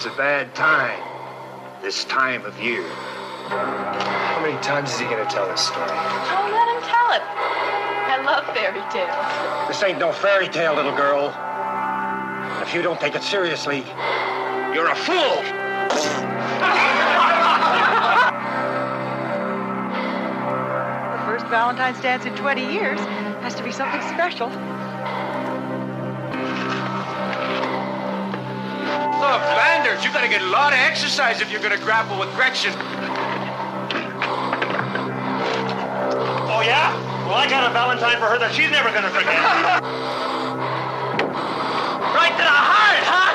it's a bad time. This time of year. How many times is he gonna tell this story? Oh, let him tell it. I love fairy tales. This ain't no fairy tale, little girl. If you don't take it seriously, you're a fool. The first Valentine's dance in 20 years has to be something special. Oh, Look, Landers, you gotta get a lot of exercise if you're gonna grapple with Gretchen. Oh, yeah? Well, I got a Valentine for her that she's never gonna forget. right to the heart, huh?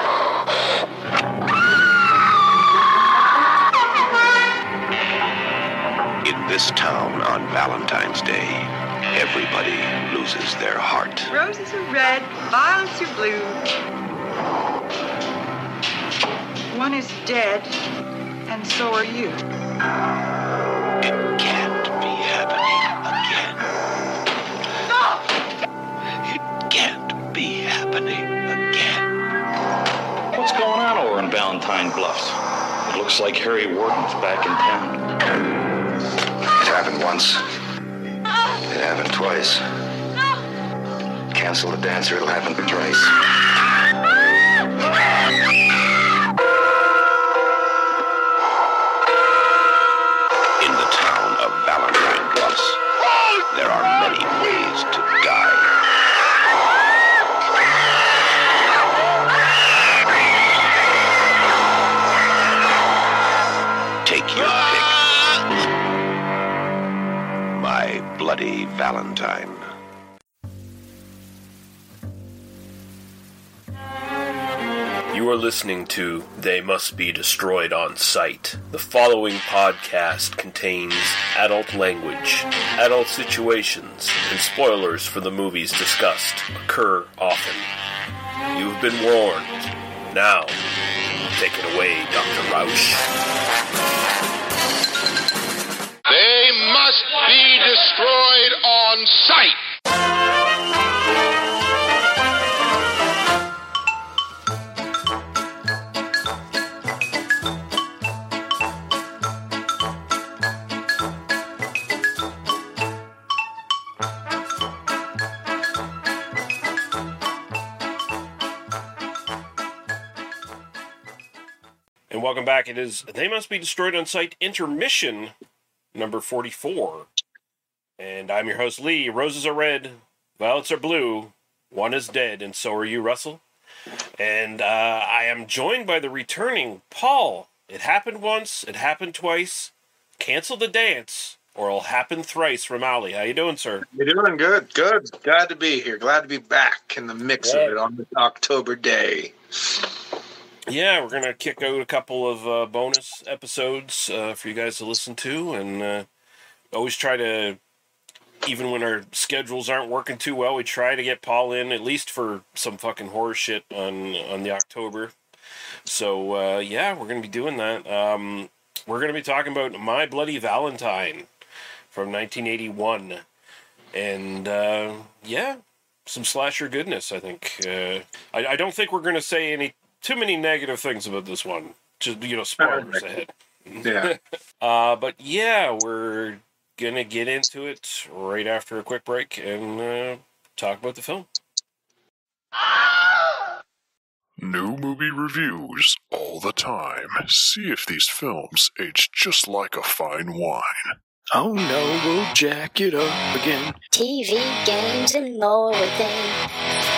In this town on Valentine's Day, everybody loses their heart. Roses are red, violets are blue. One is dead, and so are you. It can't be happening again. It can't be happening again. What's going on over in Valentine Bluffs? It looks like Harry Warden's back in town. It happened once. It happened twice. Cancel the dancer, it'll happen thrice. Listening to They Must Be Destroyed on Sight. The following podcast contains adult language, adult situations, and spoilers for the movies discussed occur often. You've been warned. Now, take it away, Dr. Roush. They must be destroyed on sight. Welcome back. It is They Must Be Destroyed on Sight intermission number 44. And I'm your host, Lee. Roses are red, violets are blue, one is dead, and so are you, Russell. And uh, I am joined by the returning Paul. It happened once, it happened twice. Cancel the dance, or it'll happen thrice from Ali. How you doing, sir? You're doing good. Good. Glad to be here. Glad to be back in the mix Yeah. of it on this October day. Yeah, we're gonna kick out a couple of uh, bonus episodes uh, for you guys to listen to, and uh, always try to, even when our schedules aren't working too well, we try to get Paul in at least for some fucking horror shit on on the October. So uh, yeah, we're gonna be doing that. Um, we're gonna be talking about My Bloody Valentine from 1981, and uh, yeah, some slasher goodness. I think. Uh, I, I don't think we're gonna say any too many negative things about this one. Just you know, spoilers ahead. Yeah. Uh, but yeah, we're gonna get into it right after a quick break and uh, talk about the film. New movie reviews all the time. See if these films age just like a fine wine. Oh no, we'll jack it up again. TV, games, and more within.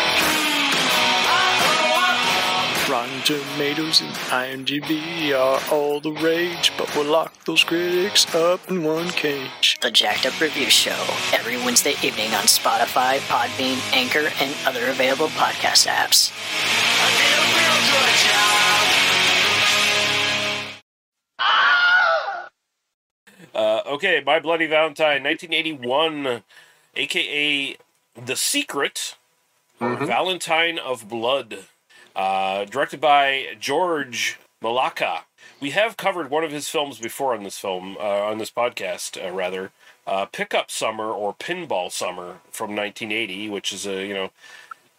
Rotten Tomatoes and IMDb are all the rage, but we'll lock those critics up in one cage. The Jacked Up Review Show, every Wednesday evening on Spotify, Podbean, Anchor, and other available podcast apps. Uh, okay, My Bloody Valentine, 1981, aka The Secret, or Valentine of Blood, uh, directed by George Mihalka. We have covered one of his films before on this film, uh, on this podcast, uh, rather. Uh, Pickup Summer or Pinball Summer from 1980, which is a you know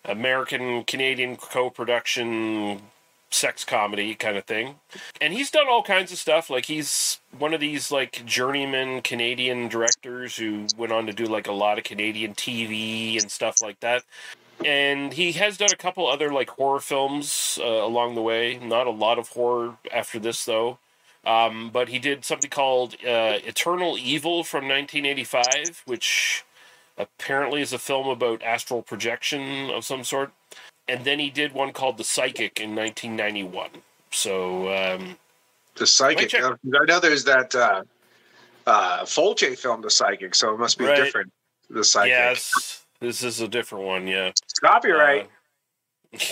American Canadian co-production sex comedy kind of thing. And he's done all kinds of stuff. Like he's one of these like journeyman Canadian directors who went on to do like a lot of Canadian TV and stuff like that. And he has done a couple other like horror films uh, along the way. Not a lot of horror after this though. Um, but he did something called uh, Eternal Evil from 1985, which apparently is a film about astral projection of some sort. And then he did one called The Psychic in 1991. So, um, The Psychic. Uh, I know there's that uh, uh, film, The Psychic, so it must be Right. different. The Psychic. yes, this is a different one, yeah. Copyright.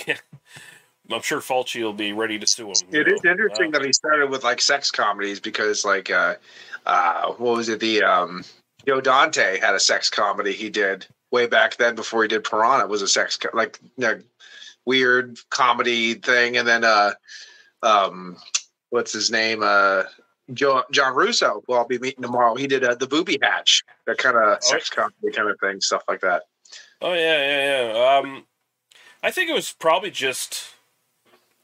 Uh, I'm sure Fulci will be ready to sue him. It is know. interesting Uh, that he started with like sex comedies because like uh uh what was it the um Joe Dante had a sex comedy he did way back then before he did Piranha it was a sex co- like you know, weird comedy thing and then uh um what's his name uh Joe, John Russo who I'll be meeting tomorrow he did uh, the Booby Hatch that kind of sex comedy kind of thing stuff like that Oh yeah, yeah, yeah. Um, I think it was probably just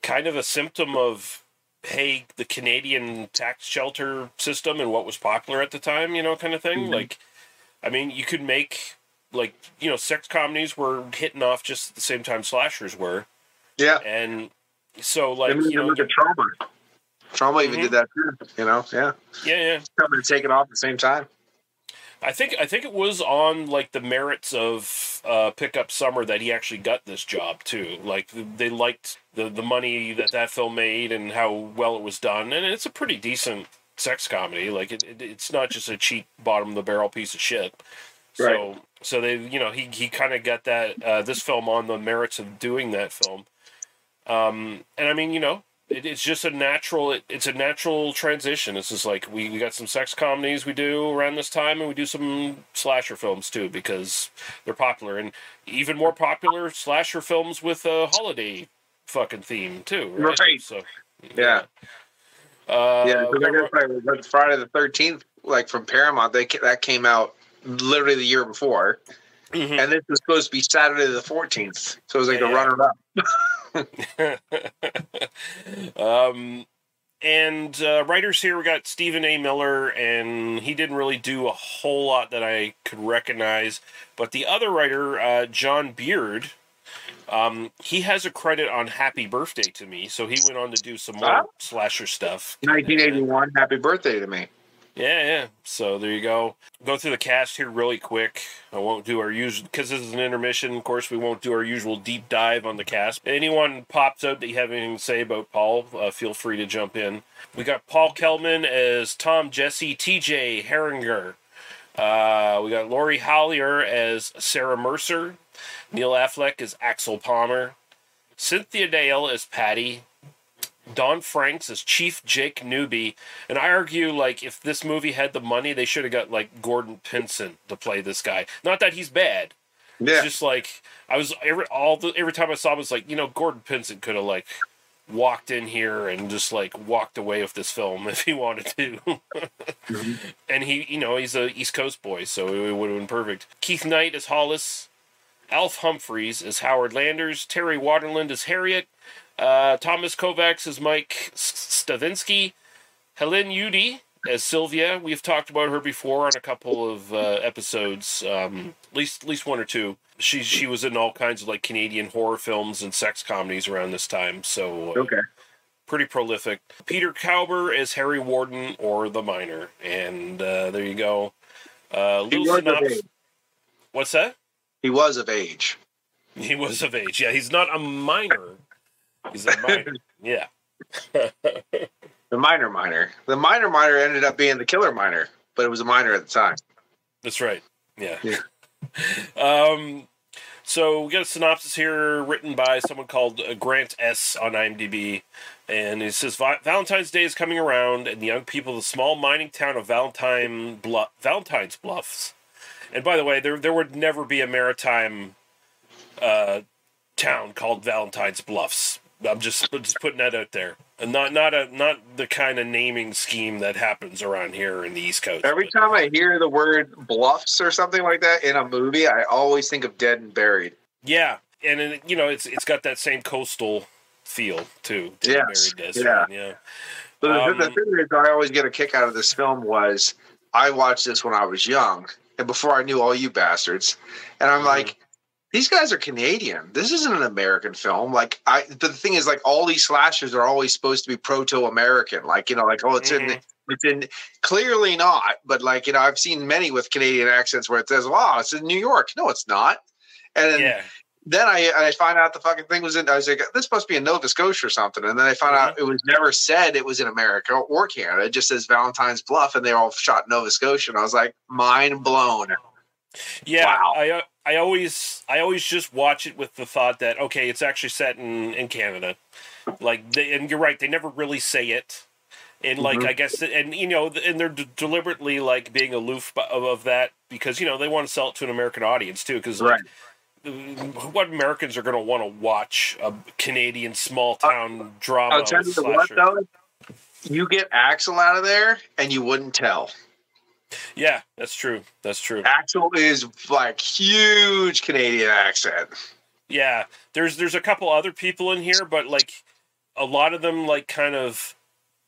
kind of a symptom of hey, the Canadian tax shelter system and what was popular at the time, you know, kind of thing. Mhm. Like, I mean, you could make like you know, sex comedies were hitting off just at the same time slashers were, yeah and so like you know, at Troma Troma even Mhm. did that too you know yeah yeah, yeah. coming take it off at the same time I think I think it was on like the merits of uh, Pickup Summer that he actually got this job too. Like they liked the the money that that film made and how well it was done, and it's a pretty decent sex comedy. Like it, it it's not just a cheap bottom of the barrel piece of shit. So Right. so they you know he he kind of got that uh, this film on the merits of doing that film. Um, and I mean you know it, it's just a natural it, it's a natural transition. It's just like we, we got some sex comedies we do around this time and we do some slasher films too because they're popular. And even more popular slasher films with a holiday fucking theme too right, Right. so yeah. uh, Yeah, I guess like, that's Friday the Thirteenth, like from Paramount, they that came out literally the year before, Mhm. and this was supposed to be Saturday the fourteenth, so it was like Yeah, the yeah. Runner up. um, and uh, writers here we got Stephen A. Miller, and he didn't really do a whole lot that I could recognize. But the other writer, uh, John Beaird, um, he has a credit on Happy Birthday to Me, so he went on to do some more Ah. slasher stuff. Nineteen eighty one. Happy birthday to me. Yeah, yeah. So there you go. Go through the cast here really quick. I won't do our usual because this is an intermission. Of course, we won't do our usual deep dive on the cast. Anyone pops out that you have anything to say about Paul, uh, feel free to jump in. We got Paul Kelman as Tom Jesse, T.J. Herringer. Uh, we got Lori Hollier as Sarah Mercer. Neil Affleck as Axel Palmer. Cynthia Dale as Patty. Don Franks as Chief Jake Newby, and I argue like if this movie had the money, they should have got like Gordon Pinsent to play this guy. Not that he's bad. Yeah, It's just like I was every all the every time I saw him, I was like, you know, Gordon Pinsent could have like walked in here and just like walked away with this film if he wanted to. Mm-hmm. And he, you know, he's a East Coast boy, so it would have been perfect. Keith Knight as Hollis, Alf Humphreys as Howard Landers, Terry Waterland as Harriet, uh, Thomas Kovacs as Mike Stavinsky, Helen Udy as Sylvia. We've talked about her before on a couple of uh, episodes, um, at least at least one or two. She she was in all kinds of like Canadian horror films and sex comedies around this time, so uh, okay. pretty prolific. Peter Cowper as Harry Warden or the Miner, and uh, there you go. Uh, He little was of synopsis. age. What's that? He was of age. He was of age. Yeah, he's not a minor. He's a minor. yeah. The minor minor. The minor minor ended up being the killer minor, but it was a minor at the time. That's right. Yeah. Yeah. um, so we got a synopsis here written by someone called uh, Grant S on IMDb, and it says Valentine's Day is coming around, and the young people of the small mining town of Valentine Bluff, Valentine's Bluffs. And by the way, there there would never be a maritime uh, town called Valentine's Bluffs. I'm just just putting that out there, and not not a not the kind of naming scheme that happens around here in the East Coast. Every time I hear the word bluffs or something like that in a movie, I always think of Dead and Buried. Yeah, and then, you know it's it's got that same coastal feel too. that Yes, does. yeah. yeah. But the, Um, the thing is, I always get a kick out of this film was I watched this when I was young and before I knew all you bastards, and I'm like, these guys are Canadian. This isn't an American film. Like I, but the thing is, like all these slashers are always supposed to be proto-American. Like you know, like oh, it's in. Mm-hmm. It's in clearly not, but like you know, I've seen many with Canadian accents where it says, "Wow, it's in New York." No, it's not. And then, Yeah. then I I find out the fucking thing was in. I was like, this must be in Nova Scotia or something. And then I found out mm-hmm. it was never said it was in America or Canada. It just says Valentine's Bluff, and they all shot Nova Scotia. And I was like, mind blown. Yeah, Wow. I uh, I always I always just watch it with the thought that okay, it's actually set in in Canada. Like, they, and you're right, they never really say it. And like, Mhm. I guess, and you know, and they're d- deliberately like being aloof of, of that because you know they want to sell it to an American audience too. Because like, what Americans are going to want to watch a Canadian small town drama? I'll tell you what though, you get Axel out of there, and you wouldn't tell. Yeah, that's true. That's true. Axel is like huge Canadian accent. Yeah, there's there's a couple other people in here, but like a lot of them like kind of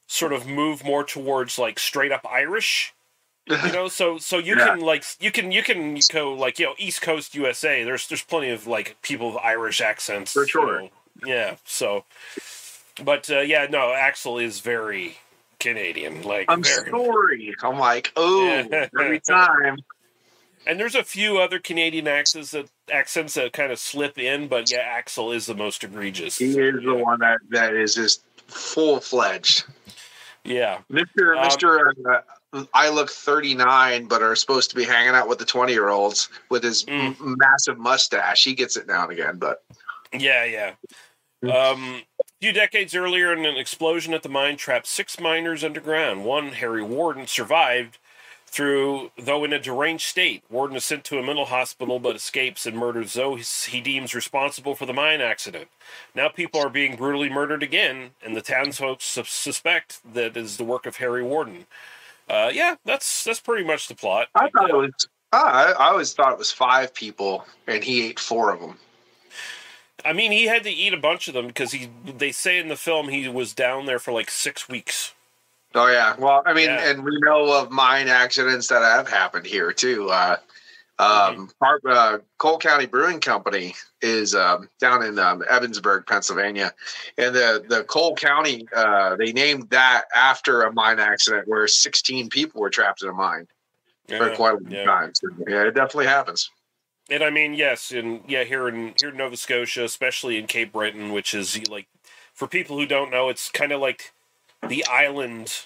sort of move more towards like straight up Irish. You know, so so you Yeah. can like you can you can go like you know East Coast USA. There's there's plenty of like people with Irish accents For you sure. know. Yeah. So, but uh, yeah, no, Axel is very Canadian. Like I'm very, sorry. I'm like, oh, Yeah. every time. And there's a few other Canadian accents that accents that kind of slip in, but yeah, Axel is the most egregious. He is the one that that is just full fledged. Yeah. Mister Um, Mister. Uh, I look 39, but are supposed to be hanging out with the 20 year olds with his Mm. m- massive mustache. He gets it now and again, but Yeah, yeah. Um, few decades earlier, in an explosion at the mine trapped six miners underground. One, Harry Warden, survived through, though in a deranged state. Warden is sent to a mental hospital but escapes and murders those he deems responsible for the mine accident. Now people are being brutally murdered again, and the townsfolk sus- suspect that is the work of Harry Warden. Uh, yeah, that's that's pretty much the plot. I thought it was. I, I always thought it was five people, and he ate four of them. I mean, he had to eat a bunch of them because he. They say in the film he was down there for like six weeks. Oh yeah. Well, I mean, Yeah. and we know of mine accidents that have happened here too. Uh, um, Har- uh, Cole County Brewing Company is um, down in um, Evansburg, Pennsylvania, and the the Cole County uh, they named that after a mine accident where 16 people were trapped in a mine for quite a long yeah. time. So, yeah, it definitely happens. And I mean, yes, and yeah, here in here in Nova Scotia, especially in Cape Breton, which is like, for people who don't know, it's kind of like the island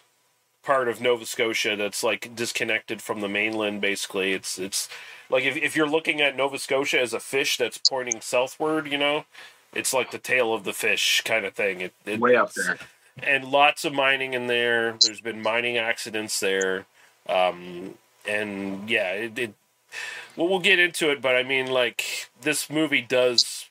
part of Nova Scotia that's like disconnected from the mainland. Basically, it's it's like if if you're looking at Nova Scotia as a fish that's pointing southward, you know, it's like the tail of the fish kind of thing. It, it Way up there. and lots of mining in there. There's been mining accidents there, um, and yeah, it, it. Well, we'll get into it, but I mean, like this movie does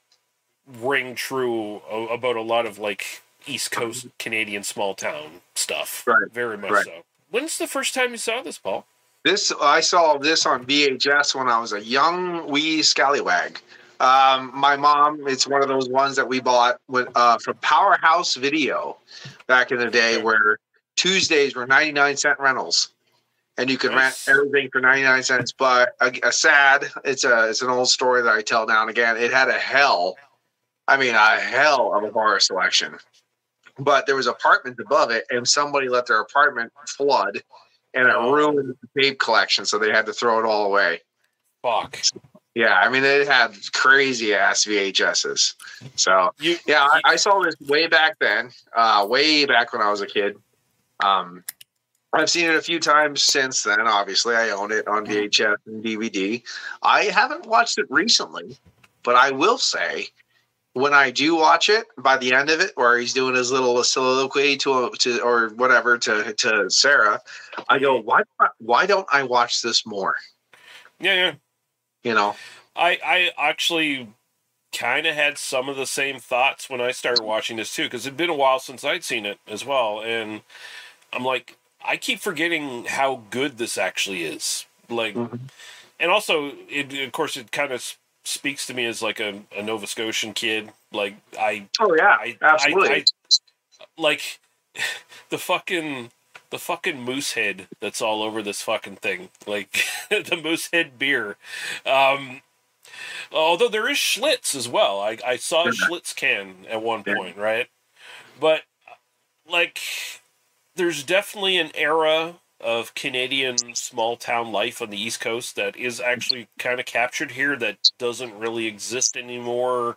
ring true about a lot of like East Coast Canadian small town stuff. Right, very much right. so. When's the first time you saw this, Paul? This I saw this on VHS when I was a young wee scallywag. Um, my mom, it's one of those ones that we bought with, uh, from Powerhouse Video back in the day, where Tuesdays were ninety nine cent rentals, and you could Nice. rent everything for ninety nine cents. But a, a sad, it's a it's an old story that I tell now and again. It had a hell, I mean a hell of a horror selection. But there was apartments above it, and somebody let their apartment flood, and it Oh. ruined the tape collection, so they had to throw it all away. Fuck. Yeah, I mean it had crazy ass VHSs. So You, yeah, I, I saw this way back then, uh, way back when I was a kid. Um, I've seen it a few times since then. Obviously, I own it on VHS and DVD. I haven't watched it recently, but I will say, when I do watch it, by the end of it, where he's doing his little soliloquy to to or whatever to to Sarah, I go, why why don't I watch this more? yeah, yeah. You know, I I actually kind of had some of the same thoughts when I started watching this too, because it'd been a while since I'd seen it as well, and I'm like, I keep forgetting how good this actually is. Like, and also, it of course it kind of speaks to me as like a, a Nova Scotian kid, Like I Oh yeah, I, absolutely. I, I, like the fucking the fucking moose head that's all over this fucking thing. Like the Moosehead beer. Um although there is Schlitz as well. I, I saw a Schlitz can at one point, right? But like there's definitely an era of Canadian small town life on the East Coast that is actually kind of captured here that doesn't really exist anymore.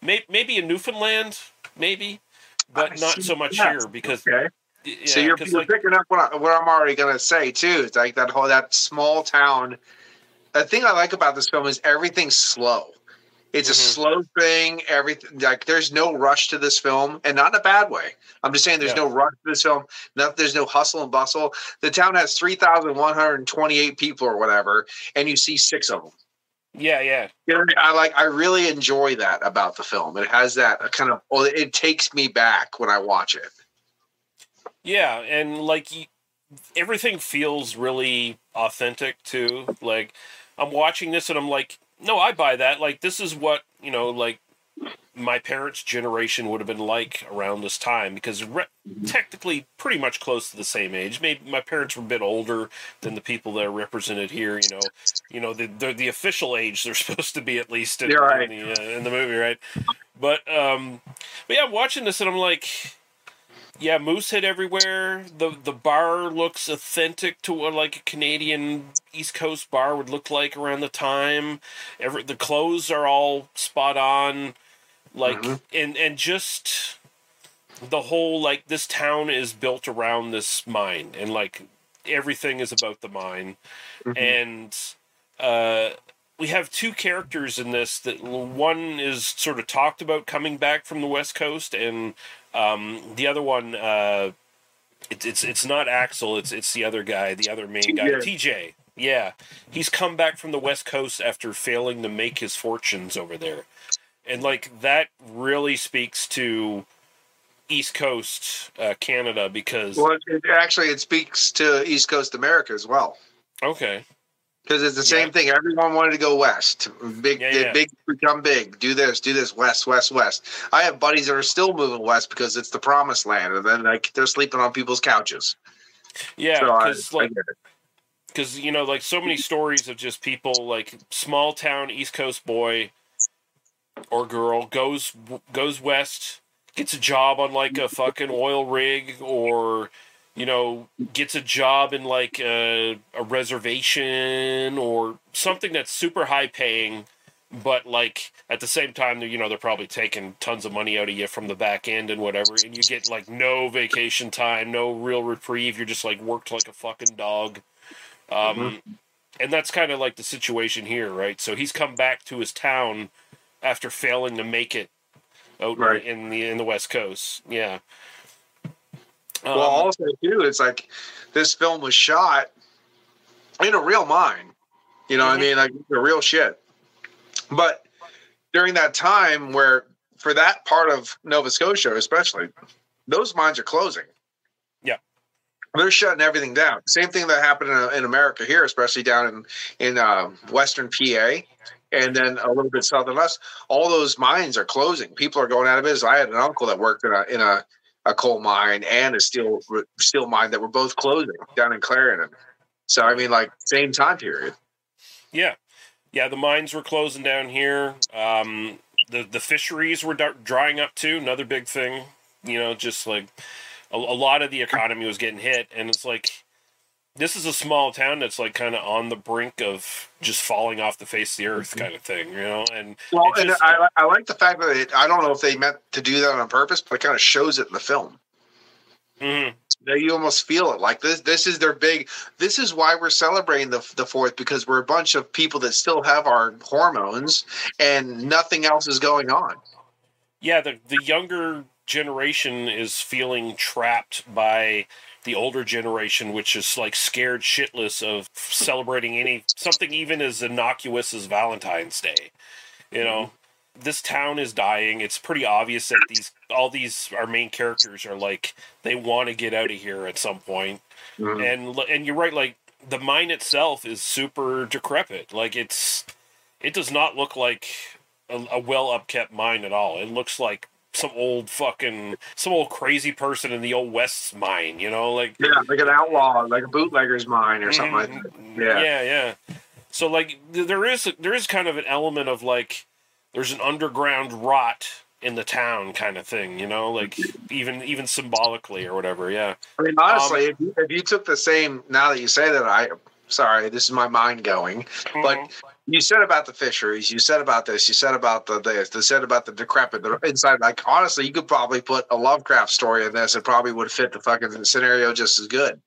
Maybe, maybe in Newfoundland, maybe, but not so much Yeah, here because. okay. Yeah, so you're, you're like, picking up what, I, what I'm already gonna say too. It's like that whole that small town. The thing I like about this film is everything's slow. It's a Mm-hmm. slow thing. Everything like there's no rush to this film, and not in a bad way. I'm just saying there's Yeah. no rush to this film. No, there's no hustle and bustle. The town has three thousand one hundred twenty-eight people or whatever, and you see six of them. yeah, yeah, You know, I like. I really enjoy that about the film. It has that kind of. Well, it takes me back when I watch it. Yeah, and like everything feels really authentic too. Like I'm watching this and I'm like, no, I buy that. Like this is what you know, like my parents' generation would have been like around this time because re- technically pretty much close to the same age. Maybe my parents were a bit older than the people that are represented here. You know, you know the the, the official age they're supposed to be at least in, right. in the uh, in the movie, right? But um, but yeah, I'm watching this and I'm like. Yeah, moose head everywhere. The the bar looks authentic to what like a Canadian East Coast bar would look like around the time. Every the clothes are all spot on. Like and and just the whole like this town is built around this mine and like everything is about the mine. And uh we have two characters in this that one is sort of talked about coming back from the west coast and um, the other one uh, it's it's it's not Axel it's it's the other guy the other main guy TJ. Yeah he's come back from the west coast after failing to make his fortunes over there and like that really speaks to east coast uh, Canada because Well, it, it- actually, it speaks to East Coast America as well. okay Because it's the same Yeah. thing. Everyone wanted to go west. Big, Yeah, yeah. big, become big. Do this, do this. West, west, west. I have buddies that are still moving west because it's the promised land, and then like they're sleeping on people's couches. yeah because I like because you know like so many stories of just people like small town east coast boy or girl goes goes west gets a job on like a fucking oil rig or you know gets a job in like a, a reservation or something that's super high paying but like at the same time they're you know they're probably taking tons of money out of you from the back end and whatever and you get like no vacation time no real reprieve you're just like worked like a fucking dog um, and that's kind of like the situation here, right? So he's come back to his town after failing to make it out Right. in the in the West Coast. Yeah. Well, Um, also too, it's like this film was shot in a real mine. You know, what I mean, like the real shit. But during that time, where for that part of Nova Scotia, especially, those mines are closing. Yeah. they're shutting everything down. Same thing that happened in, in America here, especially down in in uh, Western PA, and then a little bit south of us. All those mines are closing. People are going out of business. I had an uncle that worked in a in a, a coal mine and a steel steel mine that were both closing down in Clarendon. So I mean, like same time period. yeah, yeah. The mines were closing down here. Um, the the fisheries were drying up too. Another big thing. You know, just like a, a lot of the economy was getting hit, and it's like this is a small town that's like kind of on the brink of just falling off the face of the earth, kind of thing. You know, and Well, it and I, I like the fact that it, I don't know if they meant to do that on purpose, but it kind of shows it in the film. Mhm. That you almost feel it like this. This is their big. This is why we're celebrating the the fourth because we're a bunch of people that still have our hormones and nothing else is going on. yeah, the the younger generation is feeling trapped by the older generation, which is like scared shitless of celebrating any something even as innocuous as Valentine's Day. You know, mm-hmm. this town is dying. It's pretty obvious that these all these our main characters are like they want to get out of here at some point. Mm-hmm. And and you're right, like the mine itself is super decrepit. Like it's it does not look like a, a well upkept mine at all. It looks like some old fucking some old crazy person in the old West's mine. You know, like Yeah, like an outlaw, like a bootlegger's mine or something like mm-hmm. that. Yeah. yeah, yeah. So like there is there is kind of an element of like there's an underground rot in the town kind of thing, you know, like even even symbolically or whatever. Yeah. I mean, honestly, um, if, you, if you took the same, now that you say that, I, sorry, this is my mind going, mm-hmm. but you said about the fisheries, you said about this, you said about the this, you said about the decrepit, the inside. Like, honestly, you could probably put a Lovecraft story in this. It probably would fit the fucking scenario just as good.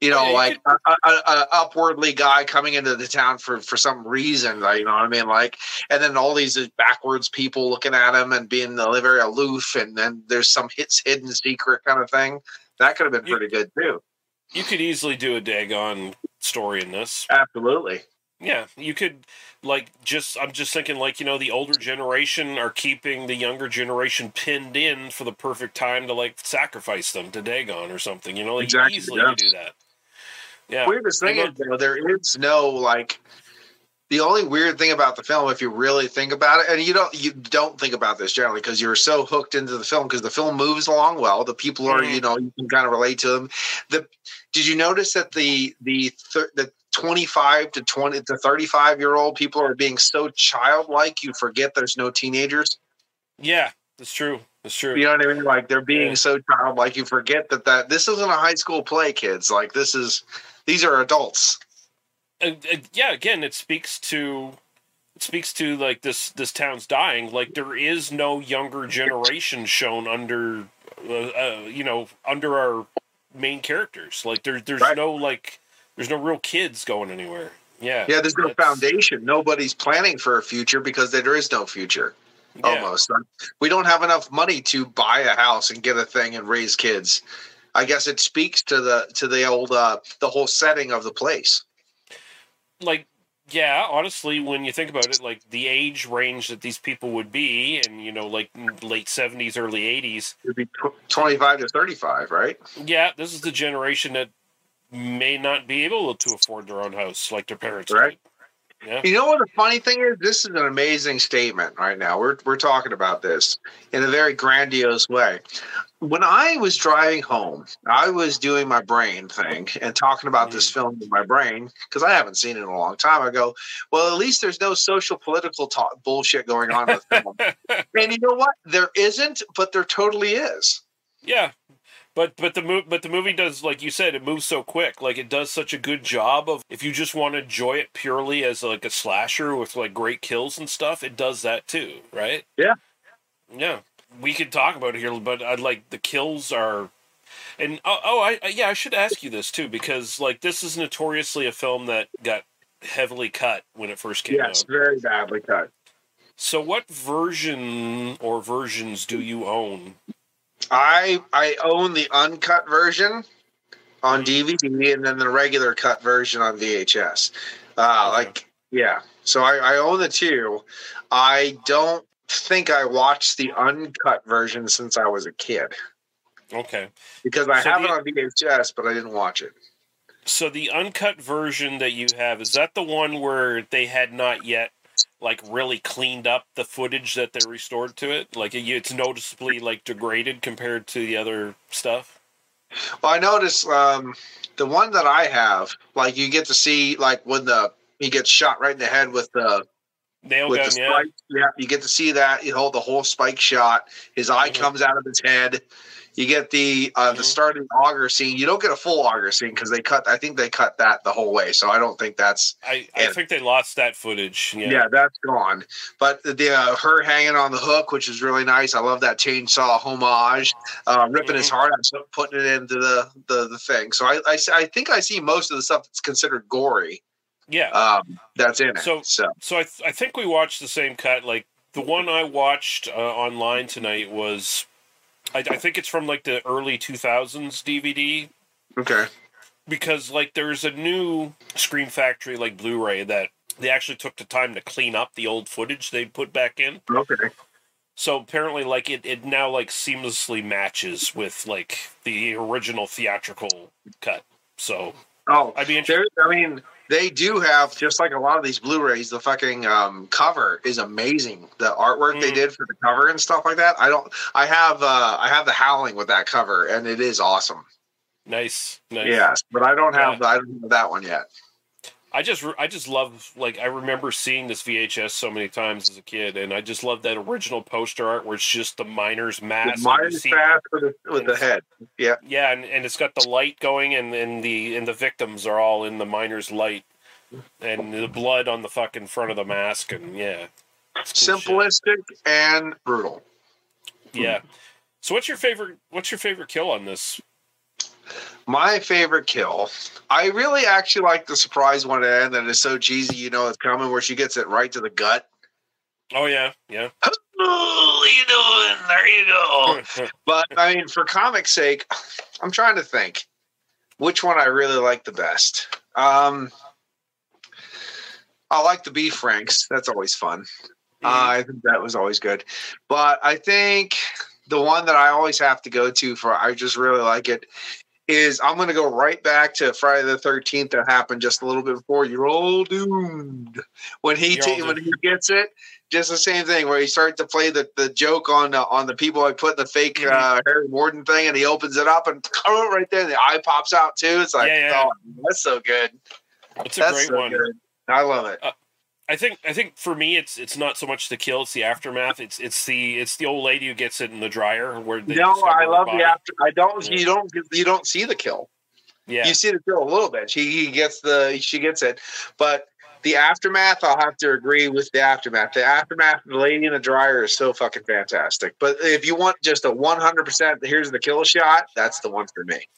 You know, Yeah, you like a, a, a upwardly guy coming into the town for for some reason, like, you know what I mean? Like, and then all these backwards people looking at him and being very aloof, and then there's some hits hidden secret kind of thing. That could have been pretty good too. You could easily do a Dagon story in this. Absolutely. Yeah, you could like just I'm just thinking like, you know, the older generation are keeping the younger generation pinned in for the perfect time to like sacrifice them to Dagon or something, you know, like Exactly, easily yeah. do that. Yeah. Weirdest thing is though, there is no like the only weird thing about the film, if you really think about it, and you don't you don't think about this generally because you're so hooked into the film because the film moves along well. The people are, Mhm. you know, you can kind of relate to them. The did you notice that the the thir- the 25 to 20 to 35 year old people are being so childlike you forget there's no teenagers Yeah, that's true. That's true. you know what i mean like they're being Yeah. so childlike you forget that that this isn't a high school play kids like this is these are adults uh, uh, yeah again it speaks to it speaks to like this this town's dying like there is no younger generation shown under uh, uh, you know under our main characters like there, there's Right. no like there's no real kids going anywhere yeah Yeah, there's no foundation. Nobody's planning for a future because there is no future. yeah. Almost, we don't have enough money to buy a house and get a thing and raise kids. I guess it speaks to the to the old uh, the whole setting of the place. Like yeah honestly when you think about it like the age range that these people would be and you know like late 70s early 80s It'd be tw- twenty five to thirty five, right? yeah this is the generation that may not be able to afford their own house like their parents Right. Yeah You know what the funny thing is? This is an amazing statement right now. We're we're talking about this in a very grandiose way. When I was driving home, I was doing my brain thing and talking about this mm. film in my brain because I haven't seen it in a long time. I go, well, at least there's no social political talk bullshit going on the film. and you know what? There isn't, but there totally is. Yeah, but but the mo- but the movie does like you said, it moves so quick. Like it does such a good job of if you just want to enjoy it purely as like a slasher with like great kills and stuff, it does that too, right? Yeah. Yeah, we could talk about it here, but I'd like the kills are. And oh, oh I, I yeah, I should ask you this too because like this is notoriously a film that got heavily cut when it first came Yes, out. very badly cut. So what version or versions do you own? I I own the uncut version on DVD and then the regular cut version on VHS. Uh, Like yeah, so I, I own the two. I don't think I watched the uncut version since I was a kid Okay. because I So have the- it on VHS, but I didn't watch it. So the uncut version that you have is that the one where they had not yet like really cleaned up the footage that they restored to it? Like it's noticeably like degraded compared to the other stuff. Well, I noticed um, the one that I have, like you get to see like when the he gets shot right in the head with the Nail with gun, the yeah. Yeah, you get to see that. You hold the whole spike shot. His eye Mm-hmm. comes out of his head. You get the uh, the start of the auger scene. You don't get a full auger scene because they cut. I think they cut that the whole way. So I don't think that's. I, I think they lost that footage. Yeah. Yeah, that's gone. But the, uh, her hanging on the hook, which is really nice. I love that chainsaw homage, uh, ripping his Mm-hmm. heart out, putting it into the the, the thing. So I I think I see most of the stuff that's considered gory. Yeah. Um, that's in it. So- so So I, th- I think we watched the same cut. Like the one I watched uh, online tonight was, I, I think it's from like the early 2000s DVD okay. because like there's a new Scream Factory like Blu-ray that they actually took the time to clean up the old footage they put back in. Okay. So apparently, like it, it now like seamlessly matches with like the original theatrical cut. So Oh, I'd be interested. I mean, they do have just like a lot of these Blu-rays. The fucking um, cover is amazing. The artwork they Mm. did for the cover and stuff like that. I don't. I have. uh I have the Howling with that cover, and it is awesome. Nice, nice. Yes, but I don't have. Yeah. The, I don't have that one yet. I just I just love like I remember seeing this VHS so many times as a kid, and I just love that original poster art where it's just the miner's mask. The and you Myers see- mask with the, with the head. Yeah. Yeah, and, and it's got the light going, and, and the and the victims are all in the miner's light, and the blood on the fucking front of the mask, and yeah, cool shit. Simplistic and brutal. Yeah. So what's your favorite? What's your favorite kill on this? My favorite kill. I really actually like the surprise one at the end that is so cheesy, you know it's coming, where she gets it right to the gut. Oh yeah, yeah. Oh, you doing? There you go. but I mean, for comic's sake, I'm trying to think which one I really like the best. Um, I like the beef franks. That's always fun. Uh, I think that was always good. But I think the one that I always have to go to for I just really like it is I'm going to go right back to Friday the 13th that happened just a little bit before. You're all doomed when he You're when he gets it. Just the same thing where he starts to play the, the joke on uh, on the people I put the fake Mm-hmm. uh, Harry Warden thing, and he opens it up and oh, right there, the eye pops out too. It's like, Yeah, yeah. oh, that's so good. It's a That's great so one. good. I love it. I think I think for me it's it's not so much the kill, it's the aftermath. It's it's the it's the old lady who gets it in the dryer where they no, I love the after. I don't. Yeah. You don't. You don't see the kill. Yeah. You see the kill a little bit. She he gets the she gets it, but the aftermath. I'll have to agree with the aftermath. The aftermath of the lady in the dryer is so fucking fantastic. But if you want just a one hundred percent, here's the kill shot. That's the one for me.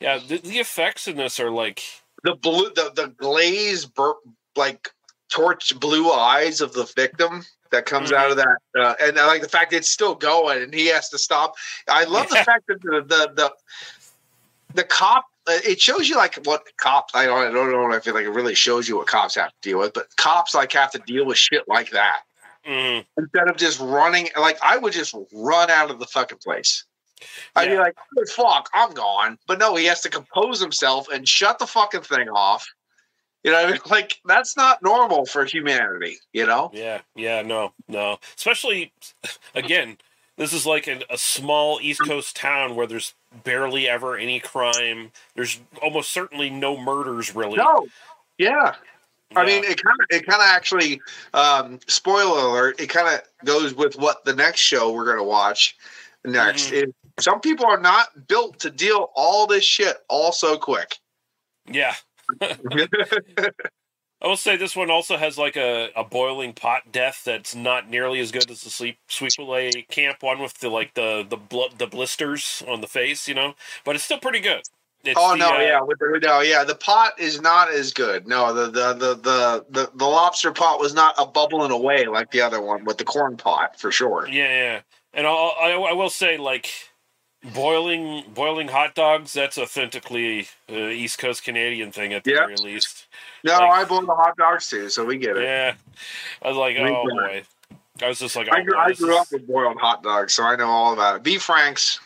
Yeah, the, the effects in this are like The blue, the the glaze, bur- like torch blue eyes of the victim that comes out of that, uh, and I like the fact that it's still going and he has to stop. I love the fact that the the the, the cop. uh, It shows you like what cops. I don't. I don't know. i feel like it really shows you what cops have to deal with, but cops like have to deal with shit like that mm, instead of just running. Like I would just run out of the fucking place. I'd be like, oh, "Fuck, I'm gone." But no, he has to compose himself and shut the fucking thing off. You know, what I mean? like that's not normal for humanity. You know? yeah, yeah, no, no. Especially again, this is like a, a small East Coast town where there's barely ever any crime. There's almost certainly no murders really. No. Yeah. I mean, it kind of, it kind of actually, um, spoiler alert, it kind of goes with what the next show we're going to watch next. Mhm. Is some people are not built to deal all this shit all so quick. Yeah. I will say this one also has like a, a boiling pot death that's not nearly as good as the sleep Sleepaway Camp one with the like the the blood the blisters on the face, you know. But it's still pretty good. It's oh the, no, uh, yeah, with the, no, yeah, the pot is not as good. No, the the, the the the the lobster pot was not a bubbling away like the other one with the corn pot for sure. Yeah, yeah. And I'll, I I will say like boiling boiling hot dogs that's authentically uh, East Coast Canadian thing at the Yep. very least. No, Like- I boil the hot dogs too, so we get it. Yeah. I was like, We oh boy. I was just like, oh, I grew, boy, I grew up with boiled hot dogs, so I know all about it. Beef franks.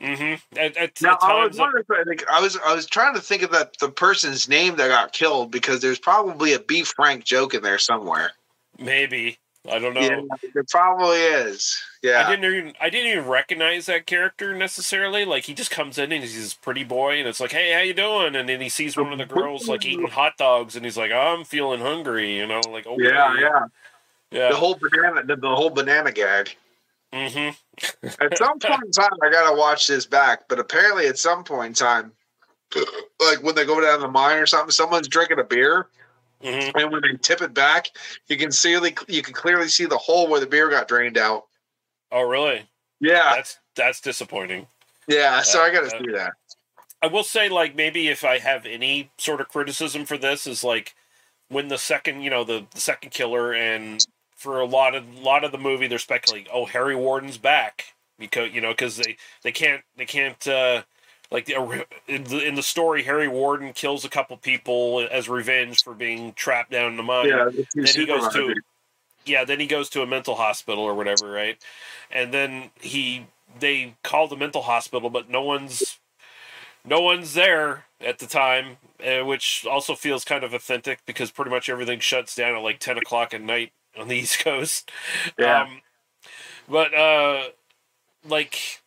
Mm-hmm. At, at, Now at I was wondering, if I was I was trying to think of that the person's name that got killed because there's probably a beef frank joke in there somewhere. maybe I don't know. Yeah, there probably is. Yeah, I didn't even I didn't even recognize that character necessarily. Like he just comes in and he's this pretty boy, and it's like, "Hey, how you doing?" And then he sees one of the girls like eating hot dogs, and he's like, "I'm feeling hungry," you know, like okay, yeah, yeah. yeah. The whole banana, the, the whole banana gag. mm-hmm. At some point in time, I gotta watch this back. But apparently, at some point in time, like when they go down the mine or something, someone's drinking a beer, Mm-hmm. and when they tip it back, you can see you can clearly see the hole where the beer got drained out. Oh, really? Yeah, That's that's disappointing. yeah. So I gotta that- see that. I will say, like, maybe if I have any sort of criticism for this, is like when the second, you know, the, the second killer, and for a lot of lot of the movie, they're speculating, oh, Harry Warden's back because you know, because they they can't they can't uh, like the, in the in the story, Harry Warden kills a couple people as revenge for being trapped down in the mine. Yeah, the then he goes to. Yeah, then he goes to a mental hospital or whatever, right? And then he they call the mental hospital, but no one's no one's there. at the time, uh, which also feels kind of authentic because pretty much everything shuts down at like ten o'clock at night on the East Coast. Yeah. Um, but uh, like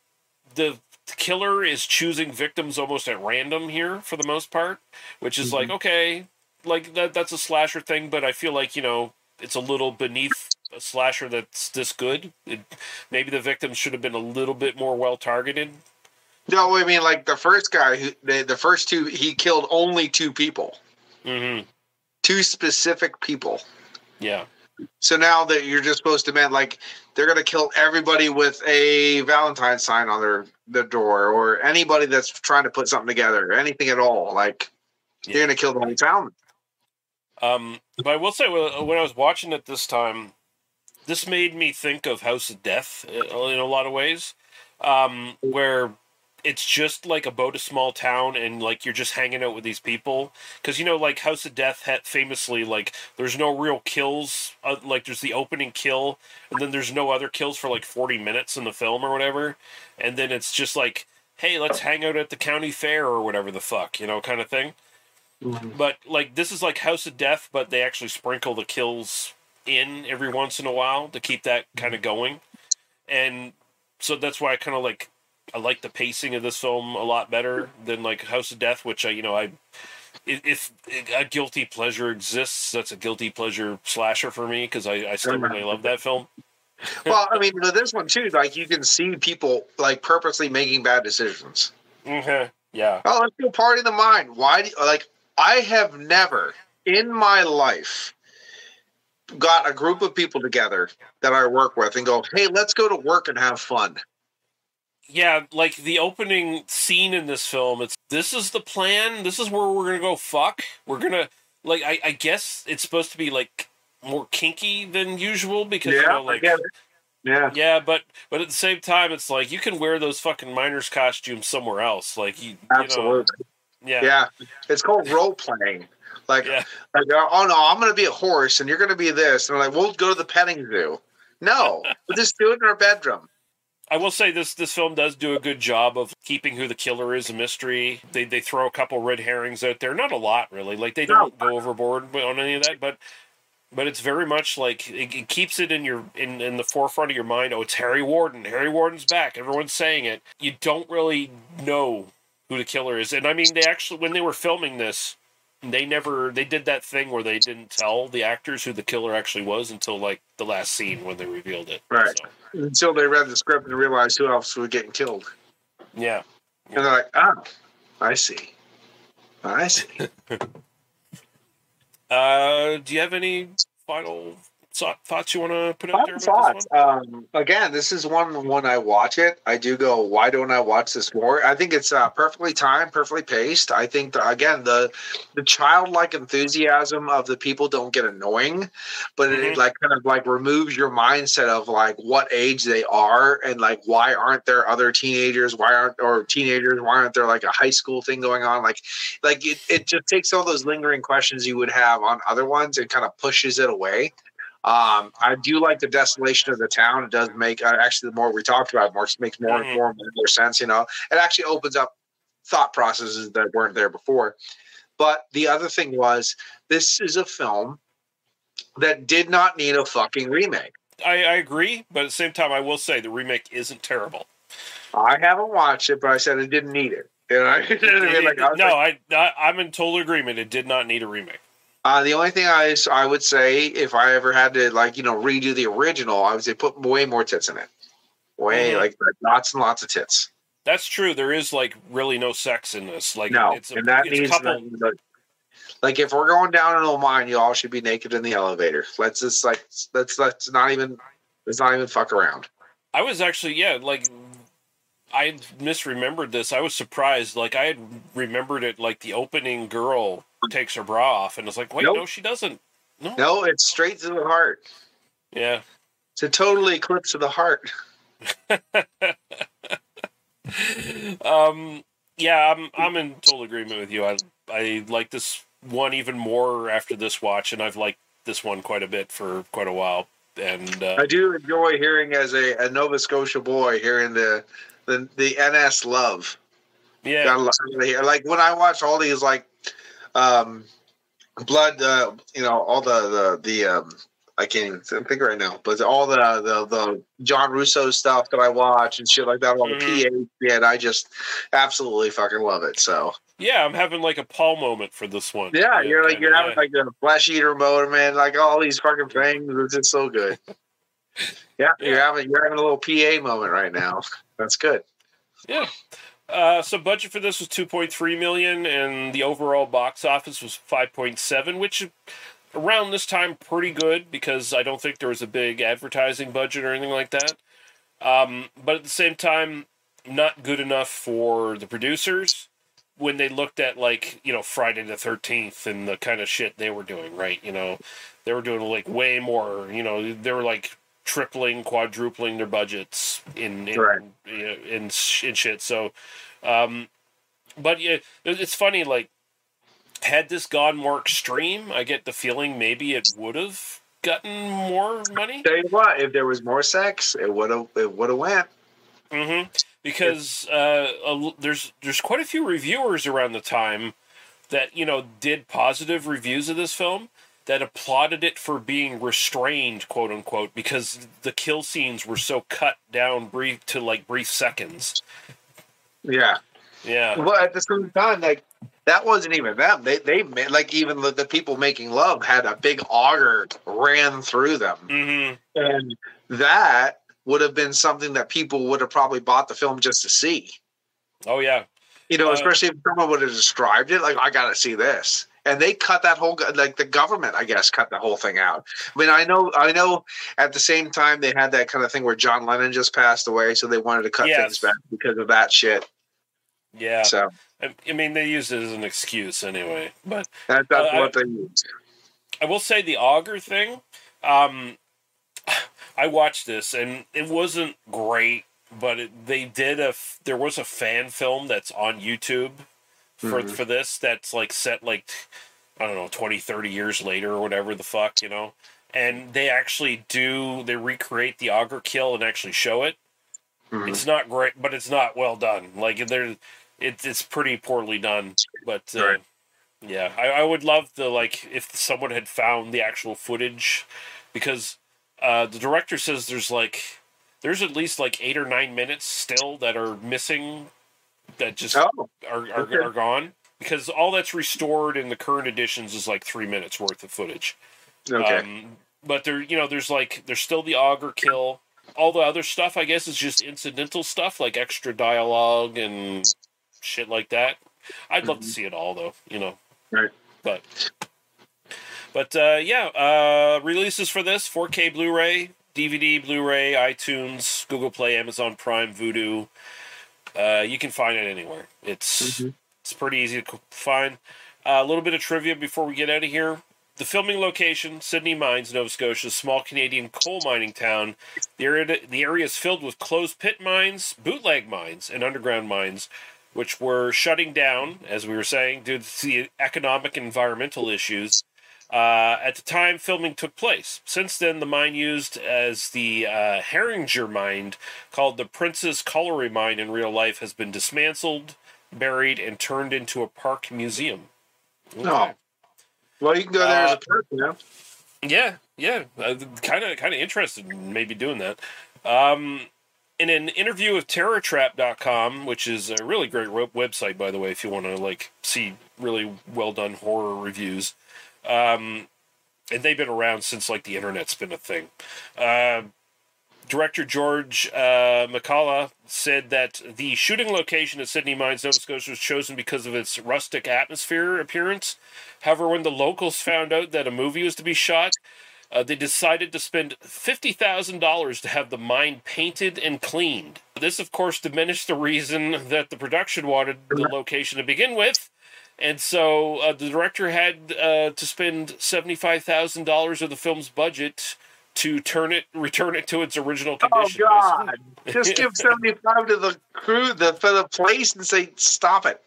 the killer is choosing victims almost at random here for the most part, which is like okay, like that that's a slasher thing, but I feel like you know it's a little beneath a slasher that's this good. It, maybe the victims should have been a little bit more well targeted. No, I mean like the first guy who the, the first two he killed only two people, Mm-hmm. two specific people. Yeah. So now that you're just supposed to man like they're gonna kill everybody with a Valentine sign on their the door or anybody that's trying to put something together, anything at all. Like you're gonna kill the whole town. Um, but I will say, when I was watching it this time, this made me think of House of Death uh, in a lot of ways, um, where it's just like about a small town and like you're just hanging out with these people. Because you know like house of death had famously like there's no real kills uh, like there's the opening kill and then there's no other kills for like 40 minutes in the film or whatever. And then it's just like hey let's hang out at the county fair or whatever the fuck you know kind of thing but like this is like House of Death, but they actually sprinkle the kills in every once in a while to keep that kind of going, and so that's why I kind of like I like the pacing of this film a lot better than like House of Death, which I you know I if, if a guilty pleasure exists, that's a guilty pleasure slasher for me because I, I still really love that film. well, I mean, with this one too, like you can see people like purposely making bad decisions. Mm-hmm. Yeah. Oh, let's go party the mind. Why? Do, like, I have never in my life got a group of people together that I work with and go, "Hey, let's go to work and have fun." Yeah, like the opening scene in this film, it's this is the plan. This is where we're gonna go. Fuck. We're gonna like. I, I guess it's supposed to be like more kinky than usual because you Yeah, know, I like. Yeah. yeah, but but at the same time, it's like you can wear those fucking miners costumes somewhere else. Like you, you know, Absolutely. Yeah, Yeah. It's called role playing. Like, Yeah. like, oh no, I'm going to be a horse and you're going to be this. And they're like, we'll go to the petting zoo. No, we'll just do it in our bedroom. I will say this this film does do a good job of keeping who the killer is a mystery. They they throw a couple red herrings out there, not a lot really. Like they don't go overboard on any of that, but but it's very much like it, it keeps it in your in in the forefront of your mind. Oh, it's Harry Warden. Harry Warden's back. Everyone's saying it. You don't really know who the killer is, and I mean they actually when they were filming this. They never they did that thing where they didn't tell the actors who the killer actually was until like the last scene when they revealed it. Right. Until they read the script and realized who else was getting killed. Yeah. And they're like, oh, I see. I see. Uh, do you have any final thought- thoughts you want to put out there? Fun About this thoughts. Um, again, this is one when I watch it, I do go, why don't I watch this more? I think it's uh, perfectly timed, perfectly paced. I think the, again the the childlike enthusiasm of the people don't get annoying, but it like kind of like removes your mindset of like what age they are and like why aren't there other teenagers? Why aren't or teenagers? Why aren't there like a high school thing going on? Like like it, it just takes all those lingering questions you would have on other ones and kind of pushes it away. Um, I do like the desolation of the town. It does make uh, actually the more we talked about, it, more makes more and more more sense. You know, it actually opens up thought processes that weren't there before. But the other thing was, this is a film that did not need a fucking remake. I, I agree, but at the same time, I will say the remake isn't terrible. I haven't watched it, but I said I didn't need it. You know, I mean, like, I no, like- I, I I'm in total agreement. It did not need a remake. Uh, the only thing I I would say if I ever had to like you know redo the original, I would say put way more tits in it, way Mhm. like lots and lots of tits. That's true. There is like really no sex in this. Like no, it's a, and that it's needs couple. like, like if we're going down in Old Mine, you all should be naked in the elevator. Let's just like let's let's not even let's not even fuck around. I was actually yeah, like I misremembered this. I was surprised. Like I had remembered it like the opening girl takes her bra off, and it's like, wait, Nope. no, she doesn't. No, No, it's straight to the heart. Yeah. It's a total eclipse of the heart. um, yeah, I'm I'm in total agreement with you. I I like this one even more after this watch, and I've liked this one quite a bit for quite a while. And uh, I do enjoy hearing as a, a Nova Scotia boy hearing the the the NS love. Yeah. Gotta lo- like when I watch all these like um blood uh you know all the the the um I can't even think right now, but all the the the John Russo stuff that I watch and shit like that, all the Mhm. PA shit, I just absolutely fucking love it. So Yeah, I'm having like a Paul moment for this one. yeah, you're like you're having like a flesh eater moment, man. Like all these fucking things, it's just so good. Yeah, you're having you're having a little PA moment right now. That's good. Yeah. Uh, so budget for this was 2.3 million, and the overall box office was 5.7, which around this time pretty good because I don't think there was a big advertising budget or anything like that. Um, but at the same time, not good enough for the producers when they looked at like you know Friday the Thirteenth and the kind of shit they were doing. Right, you know, they were doing like way more. You know, they were like tripling, quadrupling their budgets in in Right. you know, in, in shit. So, um, but yeah, it's funny. Like, had this gone more extreme, I get the feeling maybe it would have gotten more money. Tell you what, if there was more sex, it would have it would have went. Mm-hmm. Because uh, a there's there's quite a few reviewers around the time that you know did positive reviews of this film that applauded it for being restrained, quote unquote, because the kill scenes were so cut down brief to like brief seconds. Yeah. Yeah. Well, at the same time, like that wasn't even them. They they like even the, the people making love had a big auger ran through them, hmm and that would have been something that people would have probably bought the film just to see. Oh yeah. You know, Uh, especially if someone would have described it like, I got to see this. And they cut that whole like the government, I guess, cut the whole thing out. I mean, I know, I know. At the same time, they had that kind of thing where John Lennon just passed away, so they wanted to cut Yes. things back because of that shit. Yeah. So I, I mean, they used it as an excuse anyway. But that, that's Uh, I- what they used. I will say the auger thing. Um, I watched this and it wasn't great, but it, they did a. f- There was a fan film that's on YouTube for Mhm. for this that's like set like I don't know 20, 30 years later or whatever the fuck you know. And they actually do they recreate the auger kill and actually show it. Mhm. It's not great, but it's not well done. Like there, it's it's pretty poorly done. But uh, Right. yeah, I, I would love the like if someone had found the actual footage, because uh, the director says there's like there's at least like eight or nine minutes still that are missing, that just Oh, are are, okay. are gone because all that's restored in the current editions is like three minutes worth of footage. okay. Um, but there, you know, there's like there's still the auger kill. All the other stuff, I guess, is just incidental stuff like extra dialogue and shit like that. I'd love to see it all, though. You know, Right. but but uh, yeah, uh, releases for this 4K Blu-ray, DVD, Blu-ray, iTunes, Google Play, Amazon Prime, Vudu. Uh, you can find it anywhere. It's it's pretty easy to find. Uh, a little bit of trivia before we get out of here. The filming location, Sydney Mines, Nova Scotia, a small Canadian coal mining town. The area, the area is filled with closed pit mines, bootleg mines, and underground mines, which were shutting down, as we were saying, due to the economic and environmental issues. Uh, at the time filming took place. Since then, the mine used as the uh, Hanniger mine, called the Princess Colliery Mine in real life, has been dismantled, buried, and turned into a park museum. No. Well, you can go there as Uh, a person, you know? Yeah, yeah, kind of, kind of interested in maybe doing that. Um, in an interview with TerrorTrap.com, which is a really great website, by the way, if you want to like see really well done horror reviews, um, and they've been around since like the internet's been a thing. Uh, Director George uh, Mihalka said that the shooting location at Sydney Mines, Nova Scotia, was chosen because of its rustic atmosphere appearance. However, when the locals found out that a movie was to be shot, uh, they decided to spend $50,000 to have the mine painted and cleaned. This, of course, diminished the reason that the production wanted the location to begin with. And so uh, the director had uh, to spend $75,000 of the film's budget to turn it, return it to its original condition. Oh. God! Just give seventy five to the crew, the for the place, and say stop it.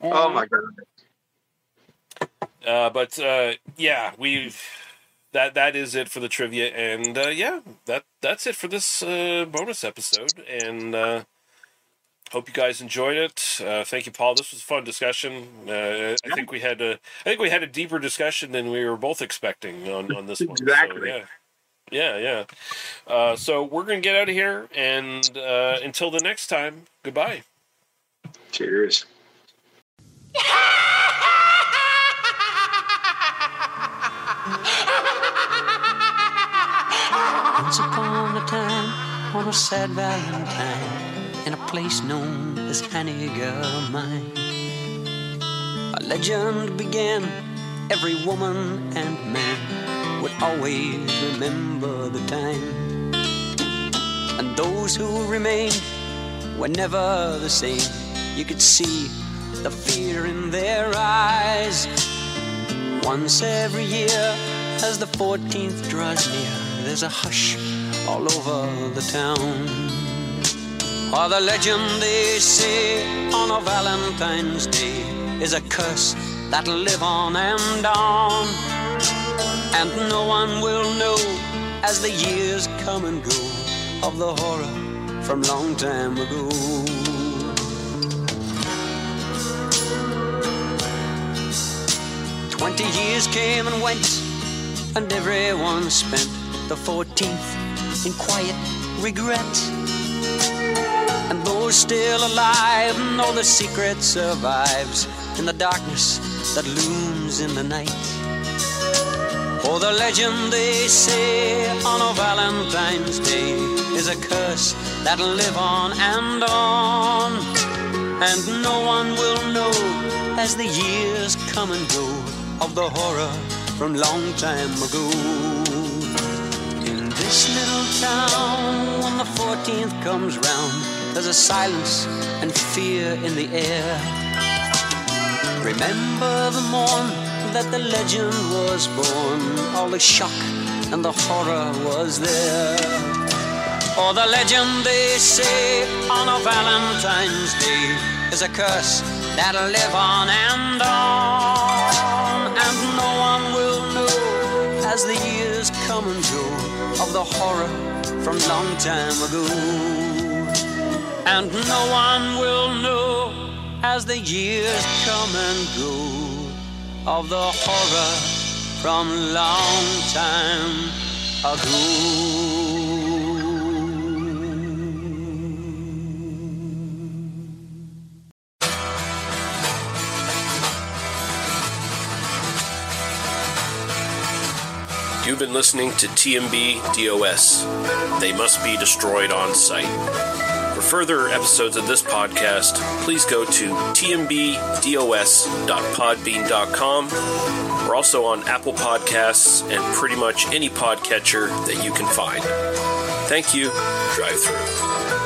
Oh my God! Uh, but uh, yeah, we've that that is it for the trivia, and uh, yeah, that that's it for this uh, bonus episode. And uh, hope you guys enjoyed it. Uh, thank you, Paul. This was a fun discussion. Uh, I think we had a, I think we had a deeper discussion than we were both expecting on, on this one. So, Exactly. yeah. Yeah, yeah. Uh, so we're gonna get out of here, and uh, until the next time, goodbye. Cheers. Once upon a time, on a sad Valentine, in a place known as Hanniger Mine, a legend began. Every woman and man would always remember the time, and those who remained were never the same. You could see the fear in their eyes. Once every year, as the 14th draws near, there's a hush all over the town. Or the legend they say on a Valentine's Day is a curse that'll live on and on. And no one will know as the years come and go of the horror from long time ago. Twenty years came and went, and everyone spent the 14th in quiet regret. And those still alive know the secret survives in the darkness that looms in the night. For the legend they say on a Valentine's Day is a curse that'll live on and on. And no one will know as the years come and go of the horror from long time ago. In this little town, when the 14th comes round, there's a silence and fear in the air. Remember the morn that the legend was born, all the shock and the horror was there. Or the legend they say on a Valentine's Day is a curse that'll live on and on. And no one will know as the years come and go of the horror from long time ago. And no one will know as the years come and go of the horror from long time ago. You've been listening to TMB DOS. They must be destroyed on sight. For further episodes of this podcast, please go to tmbdos.podbean.com. We're also on Apple Podcasts and pretty much any podcatcher that you can find. Thank you. Drive through.